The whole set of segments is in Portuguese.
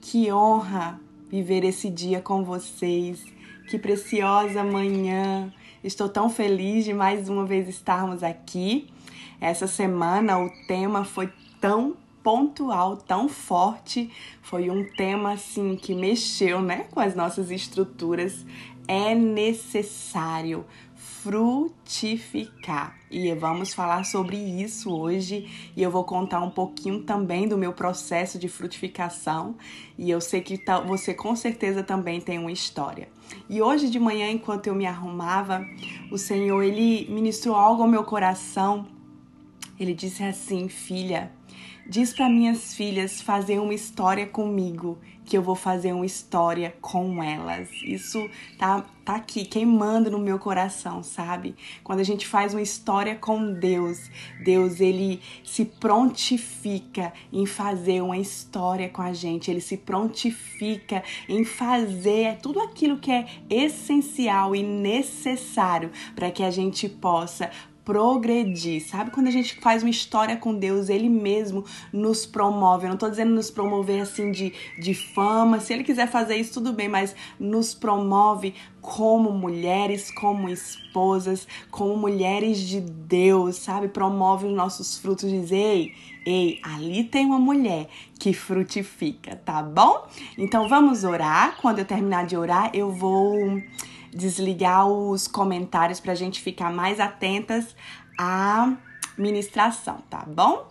Que honra viver esse dia com vocês. Que preciosa manhã. Estou tão feliz de mais uma vez estarmos aqui. Essa semana o tema foi tão pontual, tão forte. Foi um tema assim que mexeu, né, com as nossas estruturas. É necessário frutificar. E vamos falar sobre isso hoje e eu vou contar um pouquinho também do meu processo de frutificação e eu sei que você com certeza também tem uma história. E hoje de manhã, enquanto eu me arrumava, o Senhor ele ministrou algo ao meu coração. Ele disse assim: "Filha, diz para minhas filhas fazer uma história comigo que eu vou fazer uma história com elas. Isso tá, tá aqui, queimando no meu coração, sabe? Quando a gente faz uma história com Deus, Deus ele se prontifica em fazer uma história com a gente, ele se prontifica em fazer tudo aquilo que é essencial e necessário para que a gente possa progredir. Sabe quando a gente faz uma história com Deus, Ele mesmo nos promove. Eu não estou dizendo nos promover assim de, de fama. Se Ele quiser fazer isso, tudo bem, mas nos promove como mulheres, como esposas, como mulheres de Deus, sabe? Promove os nossos frutos. Diz, ei, ei, ali tem uma mulher que frutifica, tá bom? Então vamos orar. Quando eu terminar de orar, eu vou desligar os comentários para a gente ficar mais atentas à ministração, tá bom?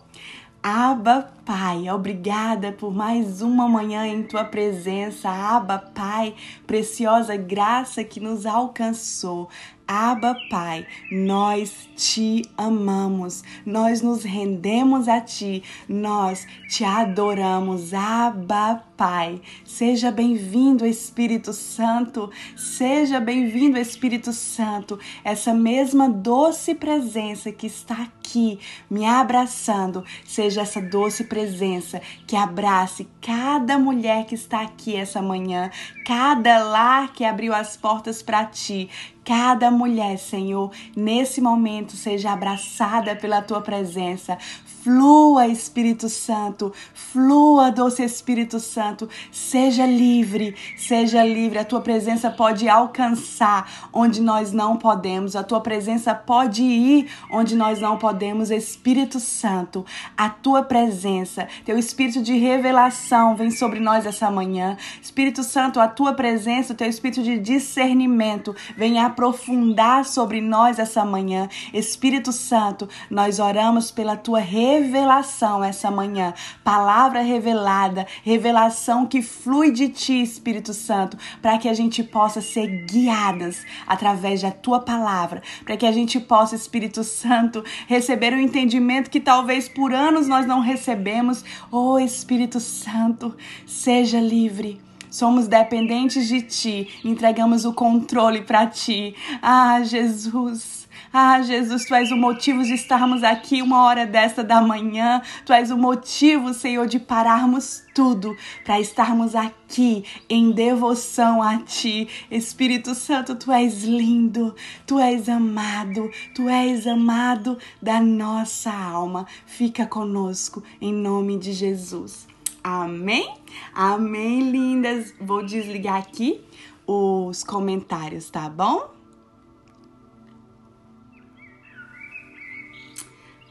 Aba Pai, obrigada por mais uma manhã em tua presença. Aba Pai, preciosa graça que nos alcançou. Aba Pai, nós te amamos, nós nos rendemos a ti, nós te adoramos. Aba Pai, seja bem-vindo, Espírito Santo, seja bem-vindo, Espírito Santo, essa mesma doce presença que está aqui me abraçando, seja essa doce presença que abrace cada mulher que está aqui essa manhã, cada lar que abriu as portas para ti, cada mulher, Senhor, nesse momento seja abraçada pela tua presença. Flua, Espírito Santo, flua, doce Espírito Santo, seja livre, seja livre. A tua presença pode alcançar onde nós não podemos, a tua presença pode ir onde nós não podemos. Espírito Santo, a tua presença, teu espírito de revelação vem sobre nós essa manhã. Espírito Santo, a tua presença, o teu espírito de discernimento vem aprofundar sobre nós essa manhã. Espírito Santo, nós oramos pela tua revelação essa manhã. Palavra revelada, revelação que flui de ti, Espírito Santo, para que a gente possa ser guiadas através da tua palavra, para que a gente possa, Espírito Santo, receber o um entendimento que talvez por anos nós não recebemos. Oh, Espírito Santo, seja livre. Somos dependentes de ti, entregamos o controle para ti. Ah, Jesus. Ah, Jesus, tu és o motivo de estarmos aqui uma hora desta da manhã. Tu és o motivo, Senhor, de pararmos tudo para estarmos aqui em devoção a ti. Espírito Santo, tu és lindo, tu és amado, tu és amado da nossa alma. Fica conosco em nome de Jesus. Amém? Amém, lindas. Vou desligar aqui os comentários, tá bom?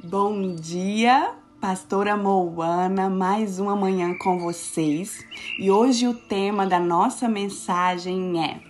Bom dia, Pastora Moana, mais uma manhã com vocês. E hoje o tema da nossa mensagem é: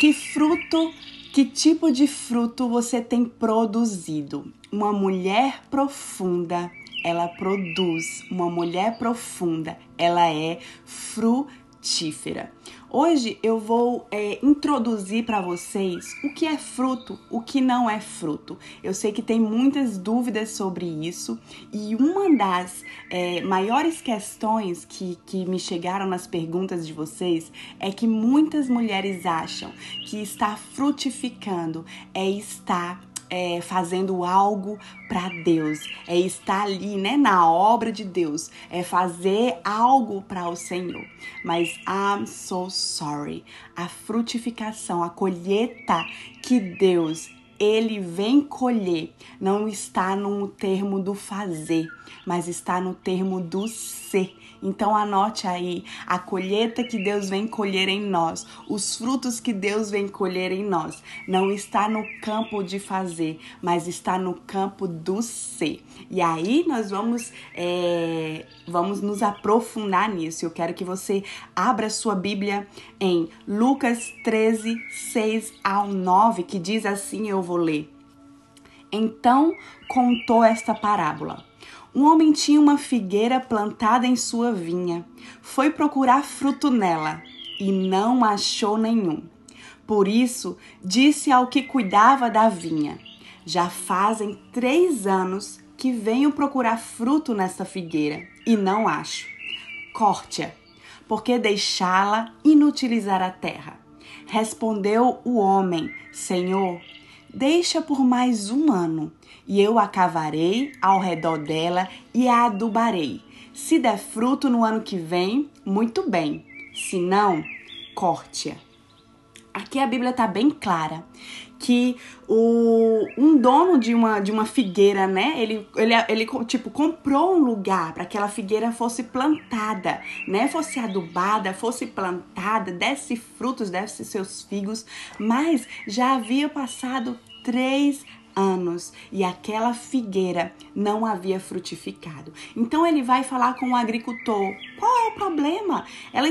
Que fruto, que tipo de fruto você tem produzido? Uma mulher profunda, ela produz. Uma mulher profunda, ela é frutífera. Hoje eu vou é, introduzir para vocês o que é fruto, o que não é fruto. Eu sei que tem muitas dúvidas sobre isso e uma das é, maiores questões que, que me chegaram nas perguntas de vocês é que muitas mulheres acham que estar frutificando é estar é, fazendo algo para Deus, é estar ali, né, na obra de Deus, é fazer algo para o Senhor. Mas I'm so sorry. A frutificação, a colheita que Deus ele vem colher não está no termo do fazer, mas está no termo do ser. Então anote aí a colheita que Deus vem colher em nós, os frutos que Deus vem colher em nós. Não está no campo de fazer, mas está no campo do ser. E aí nós vamos, é, vamos nos aprofundar nisso. Eu quero que você abra sua Bíblia em Lucas 13, 6 ao 9, que diz assim: eu vou ler. Então contou esta parábola. Um homem tinha uma figueira plantada em sua vinha. Foi procurar fruto nela e não achou nenhum. Por isso, disse ao que cuidava da vinha: Já fazem três anos que venho procurar fruto nesta figueira e não acho. Corte-a, porque deixá-la inutilizar a terra. Respondeu o homem: Senhor, deixa por mais um ano e eu a cavarei ao redor dela e a adubarei. Se der fruto no ano que vem, muito bem. Se não, corte-a. Aqui a Bíblia está bem clara que o, um dono de uma, de uma figueira, né? Ele, ele, ele tipo comprou um lugar para que aquela figueira fosse plantada, né? Fosse adubada, fosse plantada, desse frutos, desse seus figos, mas já havia passado três anos e aquela figueira não havia frutificado. Então ele vai falar com o agricultor: qual é o problema?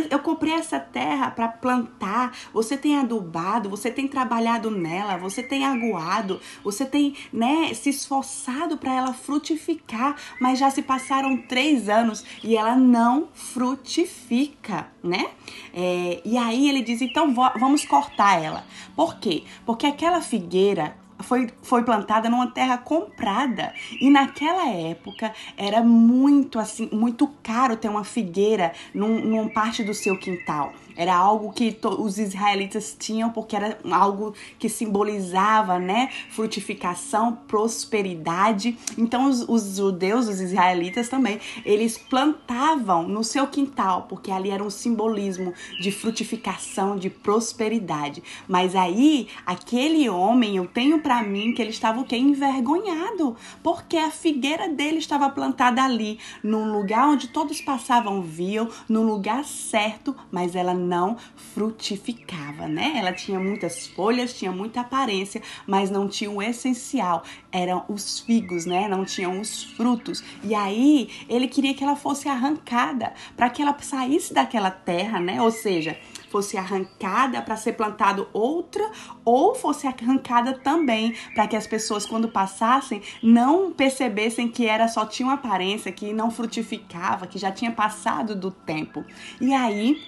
eu comprei essa terra para plantar, você tem adubado, você tem trabalhado nela, você tem aguado, você tem né, se esforçado para ela frutificar, mas já se passaram três anos e ela não frutifica, né? É, e aí ele diz: então vamos cortar ela. Por quê? Porque aquela figueira foi, foi plantada numa terra comprada. E naquela época era muito assim, muito caro ter uma figueira num, numa parte do seu quintal. Era algo que os israelitas tinham porque era algo que simbolizava, né, frutificação, prosperidade. Então os, os judeus, os israelitas também, eles plantavam no seu quintal porque ali era um simbolismo de frutificação, de prosperidade. Mas aí aquele homem, eu tenho para mim que ele estava o quê? Envergonhado, porque a figueira dele estava plantada ali, num lugar onde todos passavam, viam, no lugar certo, mas ela não frutificava, né? Ela tinha muitas folhas, tinha muita aparência, mas não tinha o essencial, eram os figos, né? Não tinham os frutos. E aí ele queria que ela fosse arrancada para que ela saísse daquela terra, né? Ou seja, fosse arrancada para ser plantado outra ou fosse arrancada também para que as pessoas quando passassem não percebessem que era só tinha uma aparência, que não frutificava, que já tinha passado do tempo. E aí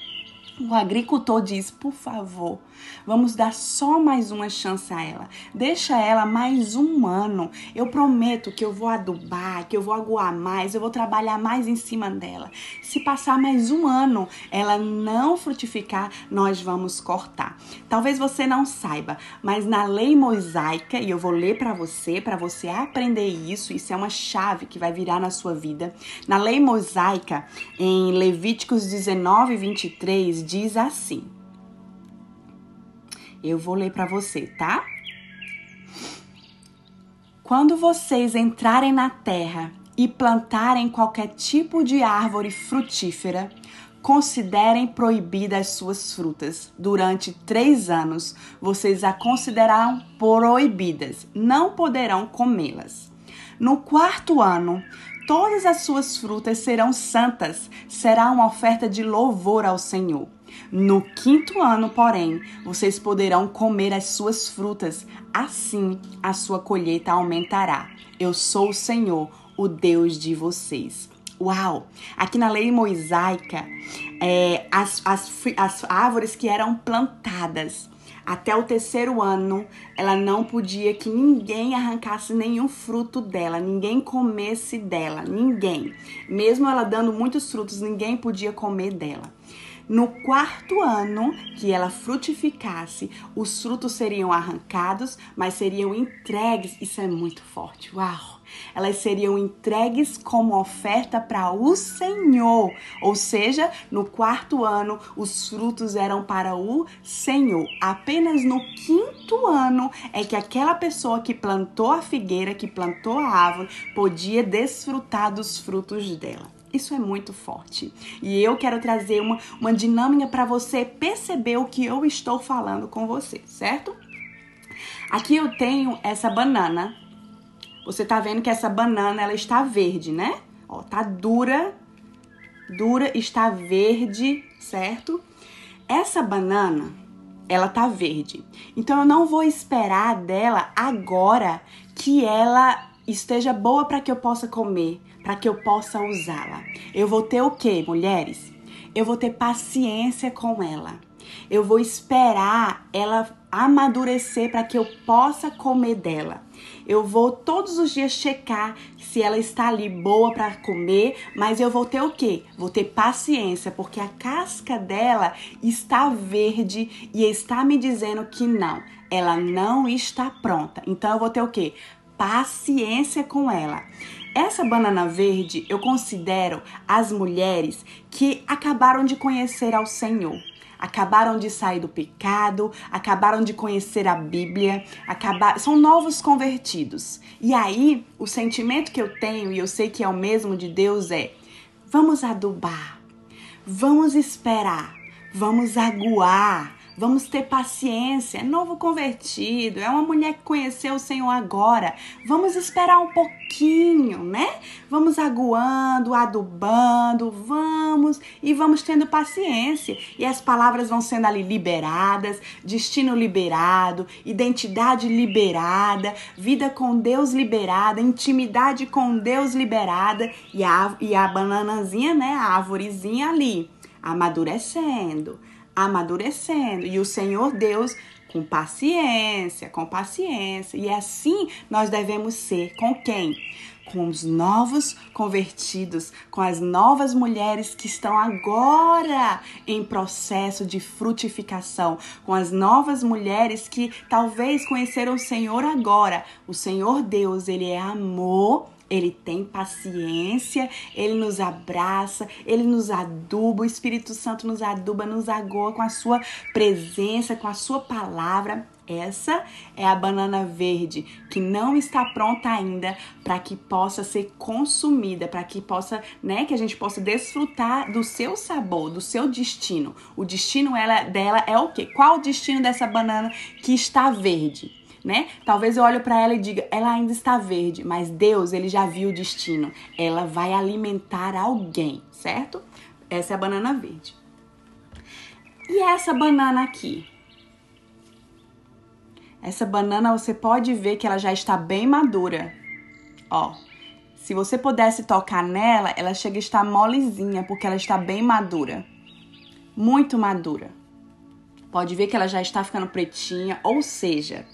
o agricultor diz: por favor, vamos dar só mais uma chance a ela. Deixa ela mais um ano. Eu prometo que eu vou adubar, que eu vou aguar mais, eu vou trabalhar mais em cima dela. Se passar mais um ano, ela não frutificar, nós vamos cortar. Talvez você não saiba, mas na lei mosaica, e eu vou ler para você, para você aprender isso, isso é uma chave que vai virar na sua vida. Na lei mosaica, em Levíticos 19, 23, diz assim. Eu vou ler para você, tá? Quando vocês entrarem na terra e plantarem qualquer tipo de árvore frutífera, considerem proibidas suas frutas. Durante três anos, vocês a considerarão proibidas, não poderão comê-las. No quarto ano, todas as suas frutas serão santas, será uma oferta de louvor ao Senhor. No quinto ano, porém, vocês poderão comer as suas frutas, assim a sua colheita aumentará. Eu sou o Senhor, o Deus de vocês. Uau! Aqui na lei mosaica, é, as, as, as árvores que eram plantadas até o terceiro ano, ela não podia que ninguém arrancasse nenhum fruto dela, ninguém comesse dela, ninguém. Mesmo ela dando muitos frutos, ninguém podia comer dela. No quarto ano que ela frutificasse, os frutos seriam arrancados, mas seriam entregues. Isso é muito forte. Uau! Elas seriam entregues como oferta para o Senhor. Ou seja, no quarto ano, os frutos eram para o Senhor. Apenas no quinto ano é que aquela pessoa que plantou a figueira, que plantou a árvore, podia desfrutar dos frutos dela. Isso é muito forte. E eu quero trazer uma, uma dinâmica para você perceber o que eu estou falando com você, certo? Aqui eu tenho essa banana. Você tá vendo que essa banana ela está verde, né? Ó, tá dura, dura, está verde, certo? Essa banana, ela tá verde. Então eu não vou esperar dela agora que ela esteja boa para que eu possa comer, para que eu possa usá-la. Eu vou ter o quê, mulheres? Eu vou ter paciência com ela. Eu vou esperar ela amadurecer para que eu possa comer dela. Eu vou todos os dias checar se ela está ali boa para comer, mas eu vou ter o quê? Vou ter paciência, porque a casca dela está verde e está me dizendo que não, ela não está pronta. Então eu vou ter o quê? Paciência com ela. Essa banana verde eu considero as mulheres que acabaram de conhecer ao Senhor acabaram de sair do pecado, acabaram de conhecer a Bíblia, acabar... são novos convertidos. E aí, o sentimento que eu tenho, e eu sei que é o mesmo de Deus, é: vamos adubar, vamos esperar, vamos aguar, Vamos ter paciência. É novo convertido, é uma mulher que conheceu o Senhor agora. Vamos esperar um pouquinho, né? Vamos aguando, adubando, vamos e vamos tendo paciência. E as palavras vão sendo ali liberadas, destino liberado, identidade liberada, vida com Deus liberada, intimidade com Deus liberada e a, e a bananazinha, né? A árvorezinha ali, amadurecendo amadurecendo. E o Senhor Deus com paciência, com paciência. E assim nós devemos ser com quem? Com os novos convertidos, com as novas mulheres que estão agora em processo de frutificação, com as novas mulheres que talvez conheceram o Senhor agora. O Senhor Deus, ele é amor ele tem paciência, ele nos abraça, ele nos aduba, o Espírito Santo nos aduba, nos agoa com a sua presença, com a sua palavra. Essa é a banana verde que não está pronta ainda para que possa ser consumida, para que possa, né, que a gente possa desfrutar do seu sabor, do seu destino. O destino ela, dela é o quê? Qual o destino dessa banana que está verde? Né? Talvez eu olhe para ela e diga, ela ainda está verde, mas Deus, ele já viu o destino. Ela vai alimentar alguém, certo? Essa é a banana verde. E essa banana aqui? Essa banana você pode ver que ela já está bem madura. Ó, se você pudesse tocar nela, ela chega a estar molezinha, porque ela está bem madura. Muito madura. Pode ver que ela já está ficando pretinha, ou seja,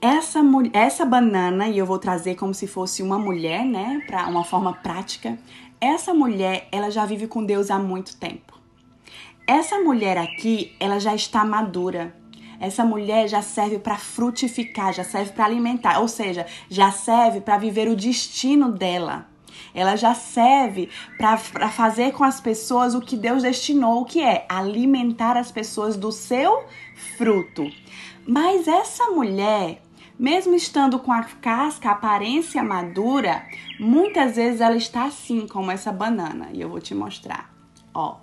essa, essa banana, e eu vou trazer como se fosse uma mulher, né, para uma forma prática. Essa mulher, ela já vive com Deus há muito tempo. Essa mulher aqui, ela já está madura. Essa mulher já serve para frutificar, já serve para alimentar, ou seja, já serve para viver o destino dela. Ela já serve para fazer com as pessoas o que Deus destinou, que é alimentar as pessoas do seu fruto. Mas essa mulher, mesmo estando com a casca, a aparência madura, muitas vezes ela está assim, como essa banana. E eu vou te mostrar. Ó.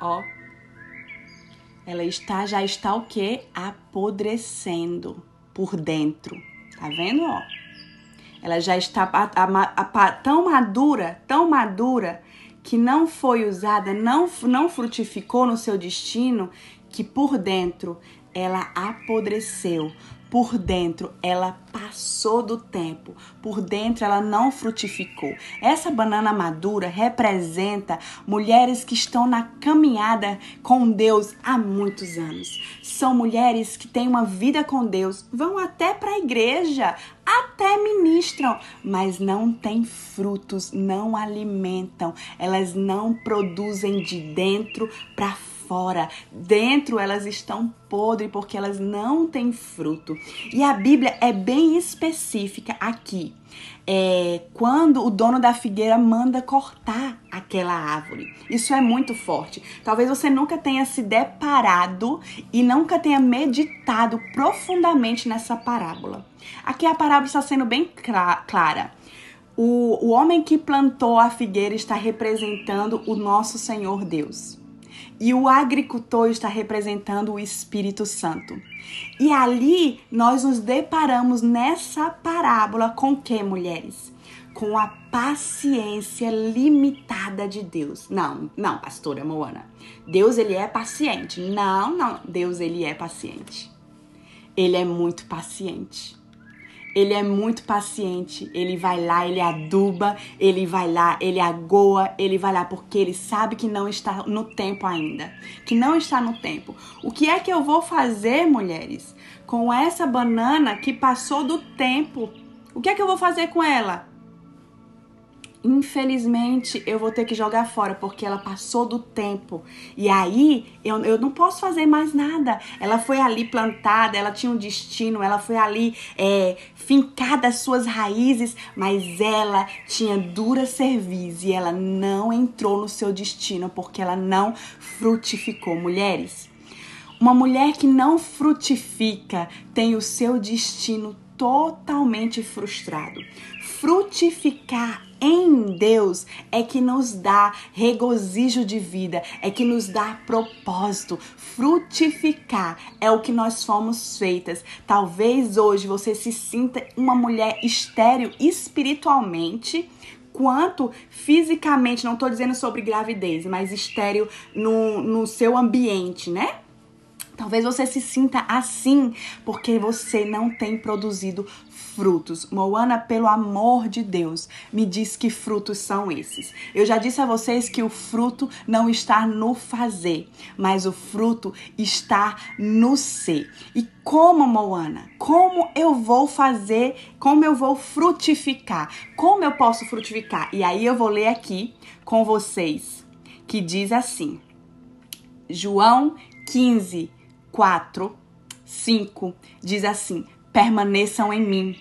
Ó. Ela está, já está o quê? Apodrecendo por dentro. Tá vendo, ó? Ela já está a, a, a, tão madura, tão madura, que não foi usada, não, não frutificou no seu destino, que por dentro ela apodreceu, por dentro ela passou do tempo, por dentro ela não frutificou. Essa banana madura representa mulheres que estão na caminhada com Deus há muitos anos. São mulheres que têm uma vida com Deus, vão até para a igreja, até ministram, mas não têm frutos, não alimentam, elas não produzem de dentro para fora, dentro elas estão podres porque elas não têm fruto. E a Bíblia é bem específica aqui. É, quando o dono da figueira manda cortar aquela árvore. Isso é muito forte. Talvez você nunca tenha se deparado e nunca tenha meditado profundamente nessa parábola. Aqui a parábola está sendo bem clara. O, o homem que plantou a figueira está representando o nosso Senhor Deus. E o agricultor está representando o Espírito Santo. E ali nós nos deparamos nessa parábola com que, mulheres? Com a paciência limitada de Deus. Não, não, pastora Moana. Deus ele é paciente. Não, não, Deus ele é paciente. Ele é muito paciente. Ele é muito paciente. Ele vai lá, ele aduba, ele vai lá, ele agoa, ele vai lá porque ele sabe que não está no tempo ainda. Que não está no tempo. O que é que eu vou fazer, mulheres, com essa banana que passou do tempo? O que é que eu vou fazer com ela? Infelizmente eu vou ter que jogar fora porque ela passou do tempo. E aí eu, eu não posso fazer mais nada. Ela foi ali plantada, ela tinha um destino, ela foi ali é, fincada as suas raízes, mas ela tinha dura cerviz e ela não entrou no seu destino porque ela não frutificou. Mulheres, uma mulher que não frutifica tem o seu destino totalmente frustrado. Frutificar em Deus é que nos dá regozijo de vida, é que nos dá propósito. Frutificar é o que nós fomos feitas. Talvez hoje você se sinta uma mulher estéril espiritualmente quanto fisicamente, não estou dizendo sobre gravidez, mas estéreo no, no seu ambiente, né? Talvez você se sinta assim porque você não tem produzido frutos. Moana, pelo amor de Deus, me diz que frutos são esses. Eu já disse a vocês que o fruto não está no fazer, mas o fruto está no ser. E como, Moana? Como eu vou fazer? Como eu vou frutificar? Como eu posso frutificar? E aí eu vou ler aqui com vocês, que diz assim: João 15, 4, 5 diz assim: permaneçam em mim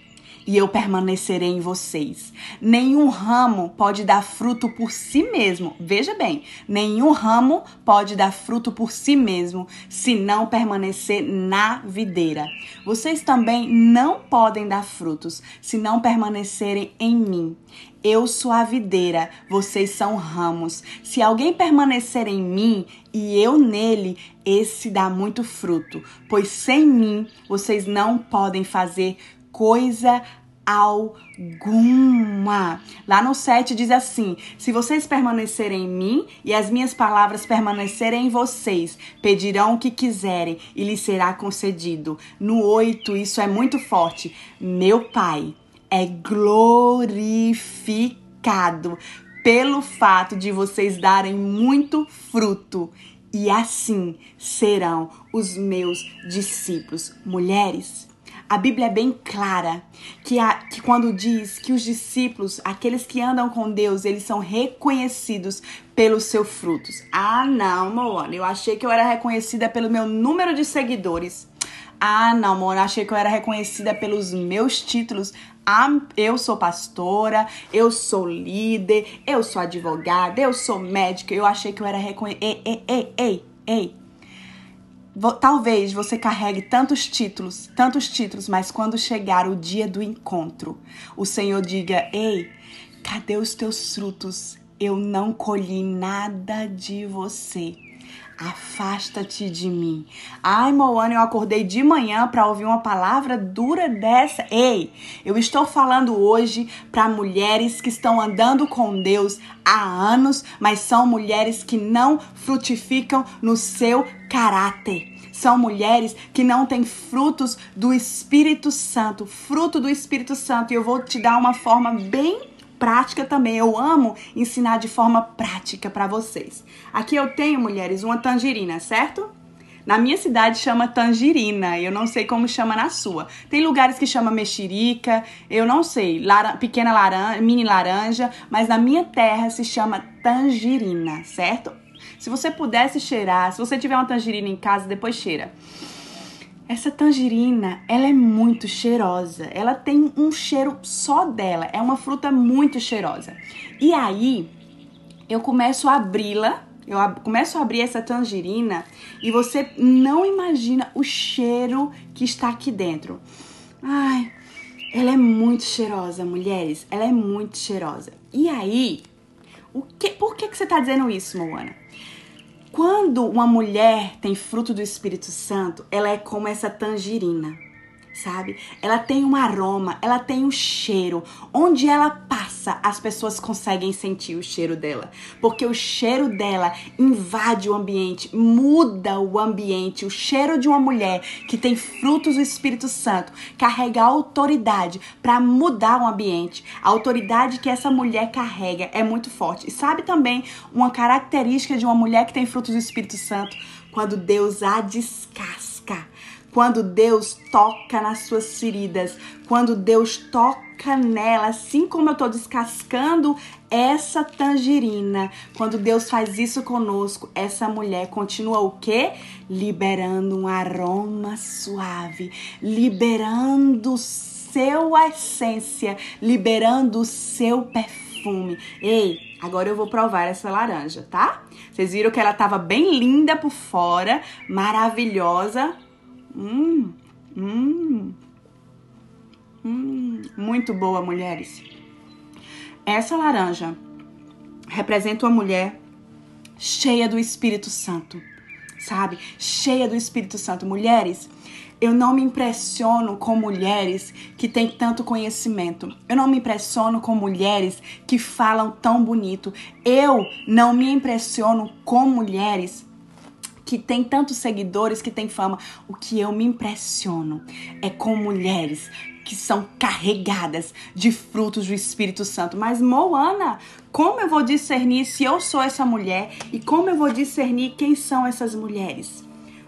e eu permanecerei em vocês. Nenhum ramo pode dar fruto por si mesmo. Veja bem, nenhum ramo pode dar fruto por si mesmo se não permanecer na videira. Vocês também não podem dar frutos se não permanecerem em mim. Eu sou a videira, vocês são ramos. Se alguém permanecer em mim e eu nele, esse dá muito fruto, pois sem mim vocês não podem fazer coisa alguma. Lá no 7 diz assim: Se vocês permanecerem em mim e as minhas palavras permanecerem em vocês, pedirão o que quiserem e lhes será concedido. No 8, isso é muito forte. Meu Pai é glorificado pelo fato de vocês darem muito fruto. E assim serão os meus discípulos. Mulheres, a Bíblia é bem clara que, a, que quando diz que os discípulos, aqueles que andam com Deus, eles são reconhecidos pelos seus frutos. Ah, não, Moana, eu achei que eu era reconhecida pelo meu número de seguidores. Ah, não, Moana, achei que eu era reconhecida pelos meus títulos. Ah, eu sou pastora, eu sou líder, eu sou advogada, eu sou médica. Eu achei que eu era reconhecida. Ei, ei, ei, ei, ei. Talvez você carregue tantos títulos, tantos títulos, mas quando chegar o dia do encontro, o Senhor diga: Ei, cadê os teus frutos? Eu não colhi nada de você. Afasta-te de mim. Ai, Moana, eu acordei de manhã para ouvir uma palavra dura dessa. Ei, eu estou falando hoje para mulheres que estão andando com Deus há anos, mas são mulheres que não frutificam no seu caráter. São mulheres que não têm frutos do Espírito Santo, fruto do Espírito Santo. E eu vou te dar uma forma bem prática também. Eu amo ensinar de forma prática para vocês. Aqui eu tenho, mulheres, uma tangerina, certo? Na minha cidade chama tangerina, eu não sei como chama na sua. Tem lugares que chama mexerica, eu não sei, pequena laranja, mini laranja, mas na minha terra se chama tangerina, certo? Se você pudesse cheirar, se você tiver uma tangerina em casa, depois cheira. Essa tangerina, ela é muito cheirosa. Ela tem um cheiro só dela. É uma fruta muito cheirosa. E aí, eu começo a abri-la. Eu começo a abrir essa tangerina e você não imagina o cheiro que está aqui dentro. Ai, ela é muito cheirosa, mulheres. Ela é muito cheirosa. E aí, o que, por que, que você está dizendo isso, Moana? Quando uma mulher tem fruto do Espírito Santo, ela é como essa tangerina sabe? Ela tem um aroma, ela tem um cheiro. Onde ela passa, as pessoas conseguem sentir o cheiro dela, porque o cheiro dela invade o ambiente, muda o ambiente. O cheiro de uma mulher que tem frutos do Espírito Santo carrega autoridade para mudar o ambiente. A autoridade que essa mulher carrega é muito forte. E sabe também uma característica de uma mulher que tem frutos do Espírito Santo? Quando Deus a descasca quando Deus toca nas suas feridas, quando Deus toca nela, assim como eu estou descascando essa tangerina, quando Deus faz isso conosco, essa mulher continua o quê? Liberando um aroma suave, liberando seu essência, liberando o seu perfume. Ei, agora eu vou provar essa laranja, tá? Vocês viram que ela tava bem linda por fora, maravilhosa Hum, hum, hum. Muito boa, mulheres. Essa laranja representa uma mulher cheia do Espírito Santo, sabe? Cheia do Espírito Santo. Mulheres, eu não me impressiono com mulheres que têm tanto conhecimento. Eu não me impressiono com mulheres que falam tão bonito. Eu não me impressiono com mulheres que tem tantos seguidores, que tem fama. O que eu me impressiono é com mulheres que são carregadas de frutos do Espírito Santo. Mas Moana, como eu vou discernir se eu sou essa mulher e como eu vou discernir quem são essas mulheres?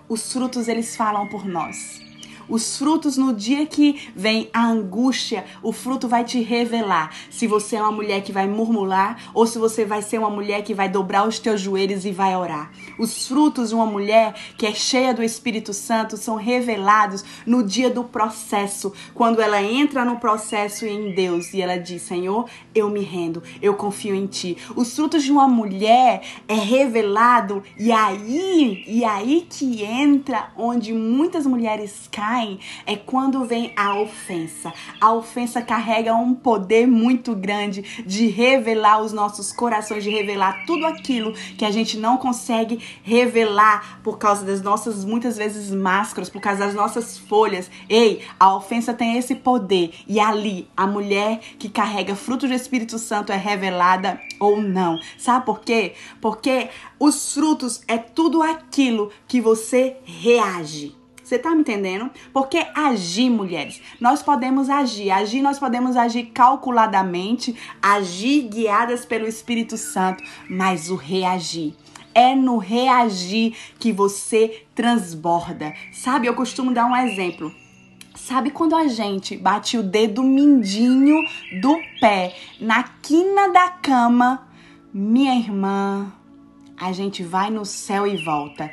Os frutos eles falam por nós. Os frutos, no dia que vem a angústia, o fruto vai te revelar se você é uma mulher que vai murmurar ou se você vai ser uma mulher que vai dobrar os teus joelhos e vai orar. Os frutos de uma mulher que é cheia do Espírito Santo são revelados no dia do processo, quando ela entra no processo em Deus e ela diz: Senhor, eu me rendo, eu confio em Ti. Os frutos de uma mulher é revelado e aí, e aí que entra onde muitas mulheres caem é quando vem a ofensa. A ofensa carrega um poder muito grande de revelar os nossos corações, de revelar tudo aquilo que a gente não consegue revelar por causa das nossas, muitas vezes, máscaras, por causa das nossas folhas. Ei, a ofensa tem esse poder. E ali, a mulher que carrega fruto do Espírito Santo é revelada ou não. Sabe por quê? Porque os frutos é tudo aquilo que você reage. Você tá me entendendo? Porque agir, mulheres, nós podemos agir. Agir, nós podemos agir calculadamente, agir guiadas pelo Espírito Santo, mas o reagir. É no reagir que você transborda. Sabe, eu costumo dar um exemplo. Sabe quando a gente bate o dedo mindinho do pé na quina da cama? Minha irmã, a gente vai no céu e volta.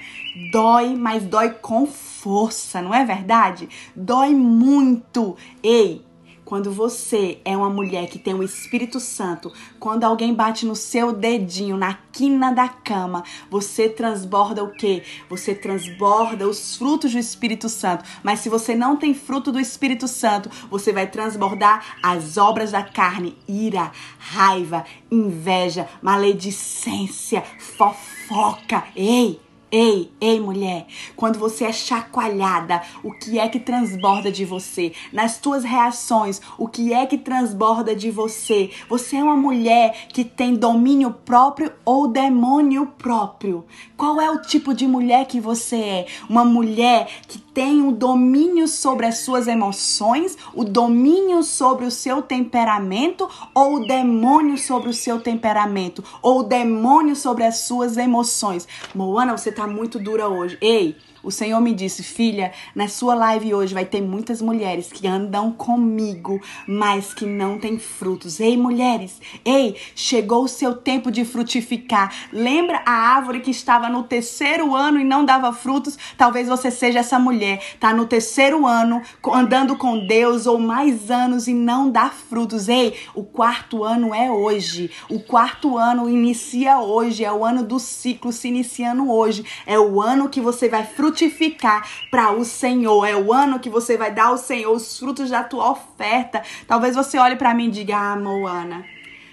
Dói, mas dói com força, não é verdade? Dói muito. Ei, quando você é uma mulher que tem o Espírito Santo, quando alguém bate no seu dedinho, na quina da cama, você transborda o quê? Você transborda os frutos do Espírito Santo. Mas se você não tem fruto do Espírito Santo, você vai transbordar as obras da carne: ira, raiva, inveja, maledicência, fofoca. Ei! Ei, ei, mulher, quando você é chacoalhada, o que é que transborda de você? Nas tuas reações, o que é que transborda de você? Você é uma mulher que tem domínio próprio ou demônio próprio? Qual é o tipo de mulher que você é? Uma mulher que tem o domínio sobre as suas emoções, o domínio sobre o seu temperamento ou o demônio sobre o seu temperamento ou o demônio sobre as suas emoções? Moana, você tá muito dura hoje. Ei, O Senhor me disse, filha, na sua live hoje vai ter muitas mulheres que andam comigo, mas que não têm frutos. Ei, mulheres, ei, chegou o seu tempo de frutificar. Lembra a árvore que estava no terceiro ano e não dava frutos? Talvez você seja essa mulher, tá no terceiro ano, andando com Deus ou mais anos e não dá frutos. Ei, o quarto ano é hoje. O quarto ano inicia hoje, é o ano do ciclo se iniciando hoje. É o ano que você vai frutificar frutificar para o Senhor. É o ano que você vai dar ao Senhor os frutos da tua oferta. Talvez você olhe para mim e diga: "Ah, Moana,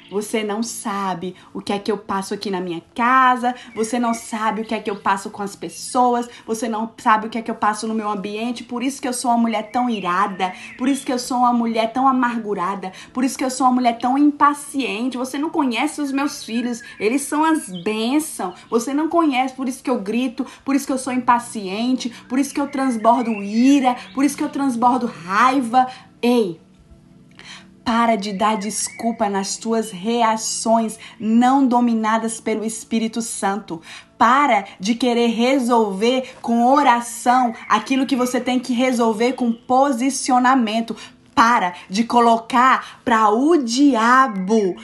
você não sabe o que é que eu passo aqui na minha casa, você não sabe o que é que eu passo com as pessoas, você não sabe o que é que eu passo no meu ambiente, por isso que eu sou uma mulher tão irada, por isso que eu sou uma mulher tão amargurada, por isso que eu sou uma mulher tão impaciente. Você não conhece os meus filhos, eles são as bênçãos. Você não conhece, por isso que eu grito, por isso que eu sou impaciente, por isso que eu transbordo ira, por isso que eu transbordo raiva. Ei, para de dar desculpa nas tuas reações não dominadas pelo Espírito Santo. Para de querer resolver com oração aquilo que você tem que resolver com posicionamento. Para de colocar para o diabo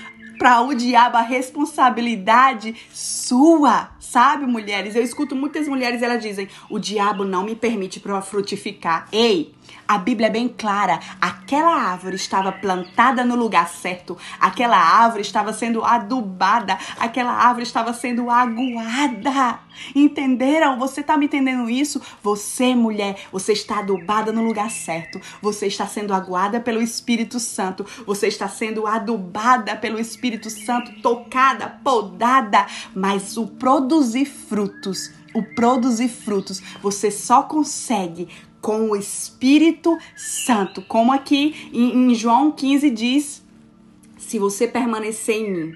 para o diabo a responsabilidade sua, sabe, mulheres? Eu escuto muitas mulheres, elas dizem: "O diabo não me permite para frutificar". Ei, a Bíblia é bem clara. Aquela árvore estava plantada no lugar certo. Aquela árvore estava sendo adubada. Aquela árvore estava sendo aguada. Entenderam? Você está me entendendo isso? Você, mulher, você está adubada no lugar certo. Você está sendo aguada pelo Espírito Santo. Você está sendo adubada pelo Espírito Santo, tocada, podada. Mas o produzir frutos o produzir frutos você só consegue com o Espírito Santo. Como aqui em, em João 15 diz: se você permanecer em mim,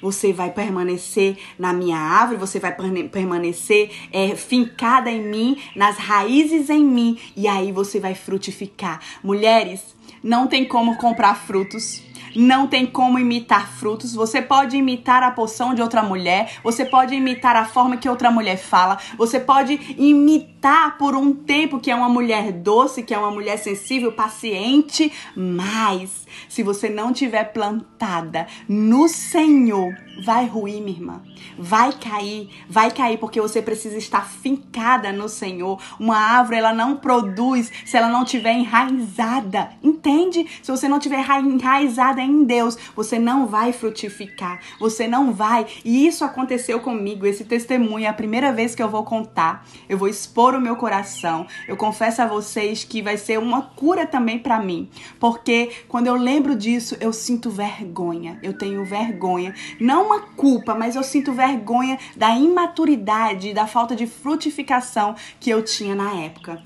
você vai permanecer na minha árvore, você vai permanecer é, fincada em mim, nas raízes em mim, e aí você vai frutificar. Mulheres, não tem como comprar frutos não tem como imitar frutos. Você pode imitar a poção de outra mulher, você pode imitar a forma que outra mulher fala, você pode imitar por um tempo que é uma mulher doce, que é uma mulher sensível, paciente, mas se você não tiver plantada no Senhor, vai ruir, minha irmã. Vai cair, vai cair porque você precisa estar fincada no Senhor. Uma árvore ela não produz se ela não tiver enraizada. Entende? Se você não tiver enraizada em Deus, você não vai frutificar. Você não vai. E isso aconteceu comigo. Esse testemunho é a primeira vez que eu vou contar. Eu vou expor o meu coração. Eu confesso a vocês que vai ser uma cura também para mim, porque quando eu lembro disso, eu sinto vergonha. Eu tenho vergonha, não uma culpa, mas eu sinto vergonha da imaturidade, da falta de frutificação que eu tinha na época.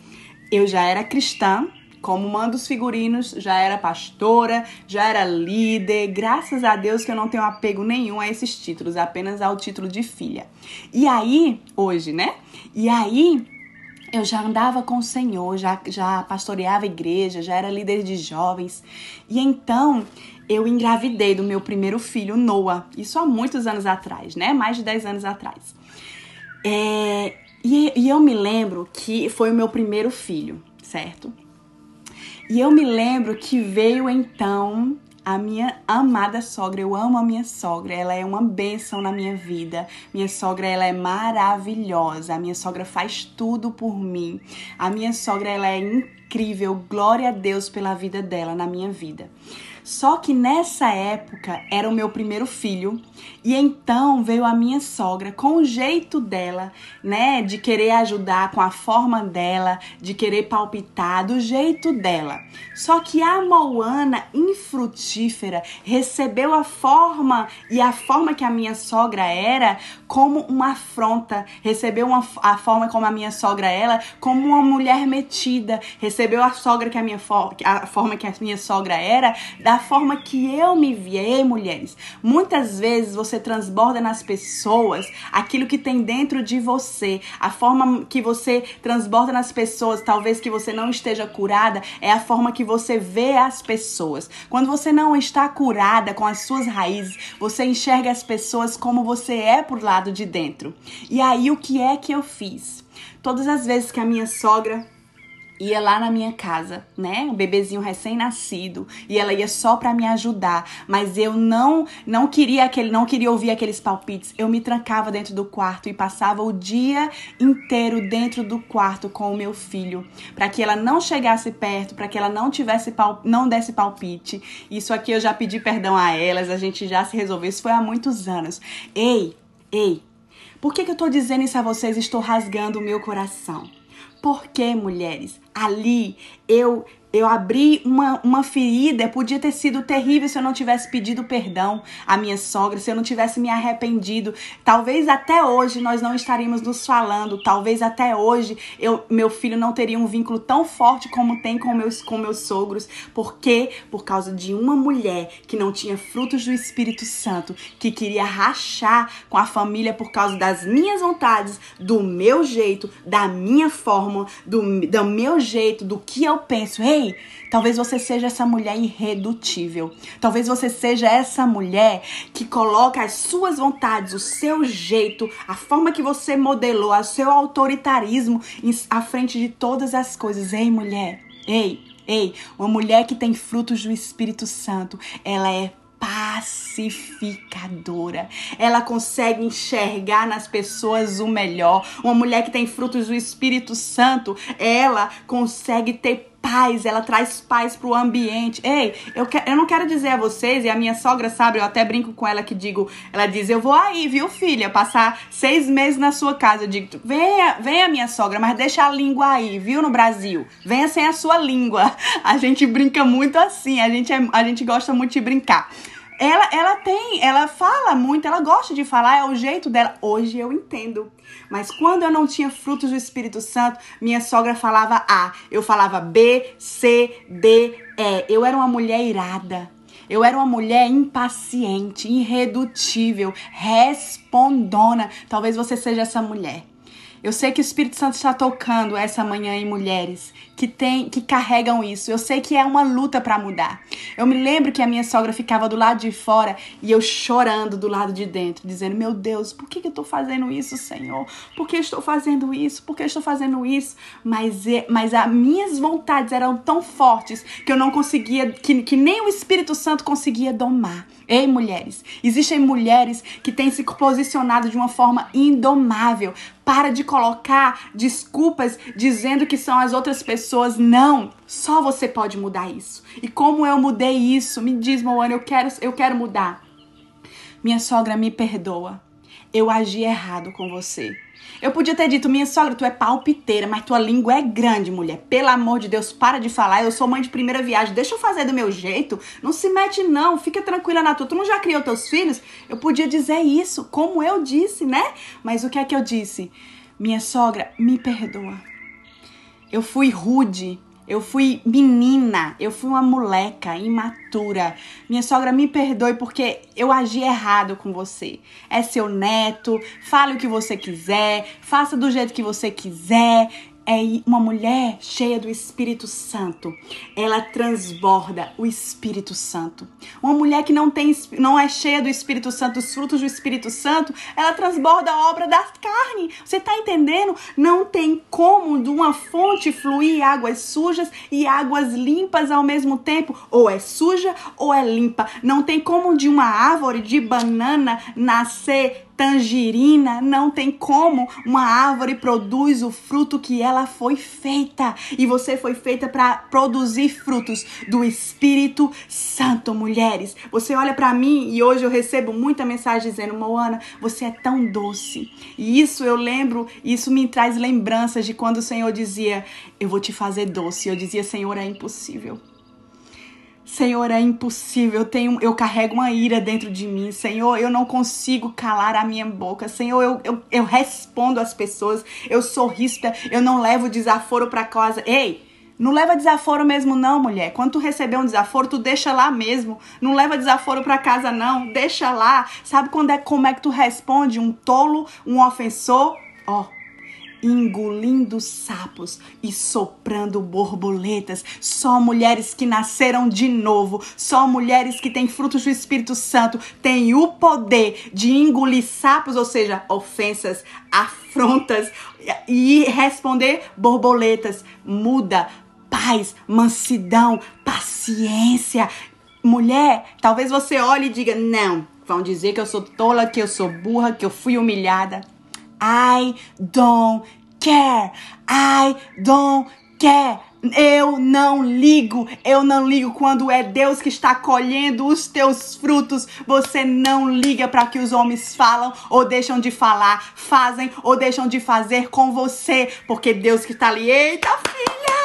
Eu já era cristã, como manda os figurinos, já era pastora, já era líder. Graças a Deus que eu não tenho apego nenhum a esses títulos, apenas ao título de filha. E aí, hoje, né? E aí, eu já andava com o Senhor, já, já pastoreava igreja, já era líder de jovens. E então eu engravidei do meu primeiro filho, Noah. Isso há muitos anos atrás, né? Mais de 10 anos atrás. É, e, e eu me lembro que foi o meu primeiro filho, certo? E eu me lembro que veio então a minha amada sogra. Eu amo a minha sogra, ela é uma bênção na minha vida. Minha sogra, ela é maravilhosa. A minha sogra faz tudo por mim. A minha sogra, ela é incrível. Glória a Deus pela vida dela na minha vida. Só que nessa época era o meu primeiro filho e então veio a minha sogra com o jeito dela, né, de querer ajudar com a forma dela, de querer palpitar do jeito dela. Só que a Moana infrutífera recebeu a forma e a forma que a minha sogra era como uma afronta, recebeu uma, a forma como a minha sogra era como uma mulher metida, recebeu a sogra que a minha a forma que a minha sogra era da forma que eu me via. Ei, mulheres, muitas vezes você transborda nas pessoas aquilo que tem dentro de você. A forma que você transborda nas pessoas, talvez que você não esteja curada, é a forma que você vê as pessoas. Quando você não está curada com as suas raízes, você enxerga as pessoas como você é por lado de dentro. E aí o que é que eu fiz? Todas as vezes que a minha sogra ia lá na minha casa, né? Um bebezinho recém-nascido, e ela ia só para me ajudar, mas eu não não queria aquele, não queria ouvir aqueles palpites. Eu me trancava dentro do quarto e passava o dia inteiro dentro do quarto com o meu filho, para que ela não chegasse perto, para que ela não tivesse pal, não desse palpite. Isso aqui eu já pedi perdão a elas, a gente já se resolveu. Isso foi há muitos anos. Ei, ei. Por que, que eu tô dizendo isso a vocês? Estou rasgando o meu coração. Porque, mulheres, ali eu eu abri uma, uma ferida, podia ter sido terrível se eu não tivesse pedido perdão à minha sogra, se eu não tivesse me arrependido. Talvez até hoje nós não estaríamos nos falando, talvez até hoje eu, meu filho não teria um vínculo tão forte como tem com meus, com meus sogros. Por quê? Por causa de uma mulher que não tinha frutos do Espírito Santo, que queria rachar com a família por causa das minhas vontades, do meu jeito, da minha forma, do, do meu jeito, do que eu penso. Ei, Talvez você seja essa mulher irredutível. Talvez você seja essa mulher que coloca as suas vontades, o seu jeito, a forma que você modelou, o seu autoritarismo à frente de todas as coisas. Ei, mulher. Ei, ei, uma mulher que tem frutos do Espírito Santo, ela é pacificadora. Ela consegue enxergar nas pessoas o melhor. Uma mulher que tem frutos do Espírito Santo, ela consegue ter paz, ela traz paz pro ambiente. Ei, eu, que, eu não quero dizer a vocês, e a minha sogra sabe, eu até brinco com ela que digo, ela diz, eu vou aí, viu, filha, passar seis meses na sua casa. Eu digo, venha, venha, minha sogra, mas deixa a língua aí, viu, no Brasil. Venha sem a sua língua. A gente brinca muito assim, a gente, é, a gente gosta muito de brincar ela, ela tem, ela fala muito, ela gosta de falar, é o jeito dela. Hoje eu entendo. Mas quando eu não tinha frutos do Espírito Santo, minha sogra falava A, eu falava B, C, D, E. Eu era uma mulher irada. Eu era uma mulher impaciente, irredutível, respondona. Talvez você seja essa mulher. Eu sei que o Espírito Santo está tocando essa manhã em mulheres que tem, que carregam isso. Eu sei que é uma luta para mudar. Eu me lembro que a minha sogra ficava do lado de fora e eu chorando do lado de dentro, dizendo: "Meu Deus, por que, eu estou fazendo isso, Senhor? Por que estou fazendo isso? Por que estou fazendo isso?" Mas mas as minhas vontades eram tão fortes que eu não conseguia que, que nem o Espírito Santo conseguia domar. Ei, mulheres, existem mulheres que têm se posicionado de uma forma indomável. Para de colocar desculpas dizendo que são as outras pessoas. Não, só você pode mudar isso. E como eu mudei isso? Me diz, Moana, eu quero, eu quero mudar. Minha sogra me perdoa. Eu agi errado com você. Eu podia ter dito, minha sogra, tu é palpiteira, mas tua língua é grande, mulher. Pelo amor de Deus, para de falar. Eu sou mãe de primeira viagem, deixa eu fazer do meu jeito. Não se mete, não. Fica tranquila na tua. Tu não já criou teus filhos? Eu podia dizer isso, como eu disse, né? Mas o que é que eu disse? Minha sogra, me perdoa. Eu fui rude, eu fui menina, eu fui uma moleca imatura. Minha sogra me perdoe porque eu agi errado com você. É seu neto, fale o que você quiser, faça do jeito que você quiser é uma mulher cheia do Espírito Santo. Ela transborda o Espírito Santo. Uma mulher que não tem não é cheia do Espírito Santo, os frutos do Espírito Santo, ela transborda a obra da carne. Você está entendendo? Não tem como de uma fonte fluir águas sujas e águas limpas ao mesmo tempo. Ou é suja ou é limpa. Não tem como de uma árvore de banana nascer tangerina, não tem como uma árvore produz o fruto que ela foi feita. E você foi feita para produzir frutos do Espírito Santo, mulheres. Você olha para mim e hoje eu recebo muita mensagem dizendo: "Moana, você é tão doce". E isso eu lembro, isso me traz lembranças de quando o Senhor dizia: "Eu vou te fazer doce". Eu dizia: "Senhor, é impossível". Senhor, é impossível, eu, tenho, eu carrego uma ira dentro de mim. Senhor, eu não consigo calar a minha boca. Senhor, eu, eu, eu respondo às pessoas, eu sou ríspida, eu não levo desaforo para casa. Ei, Não leva desaforo mesmo não, mulher. Quando tu receber um desaforo, tu deixa lá mesmo. Não leva desaforo para casa não, deixa lá. Sabe quando é como é que tu responde um tolo, um ofensor? Ó, engolindo sapos e soprando borboletas. Só mulheres que nasceram de novo, só mulheres que têm frutos do Espírito Santo têm o poder de engolir sapos, ou seja, ofensas, afrontas e responder borboletas. Muda paz, mansidão, paciência. Mulher, talvez você olhe e diga: não, vão dizer que eu sou tola, que eu sou burra, que eu fui humilhada. I don't care. I don't care. Eu não ligo, eu não ligo quando é Deus que está colhendo os teus frutos. Você não liga para que os homens falam ou deixam de falar, fazem ou deixam de fazer com você, porque Deus que está ali, eita filha,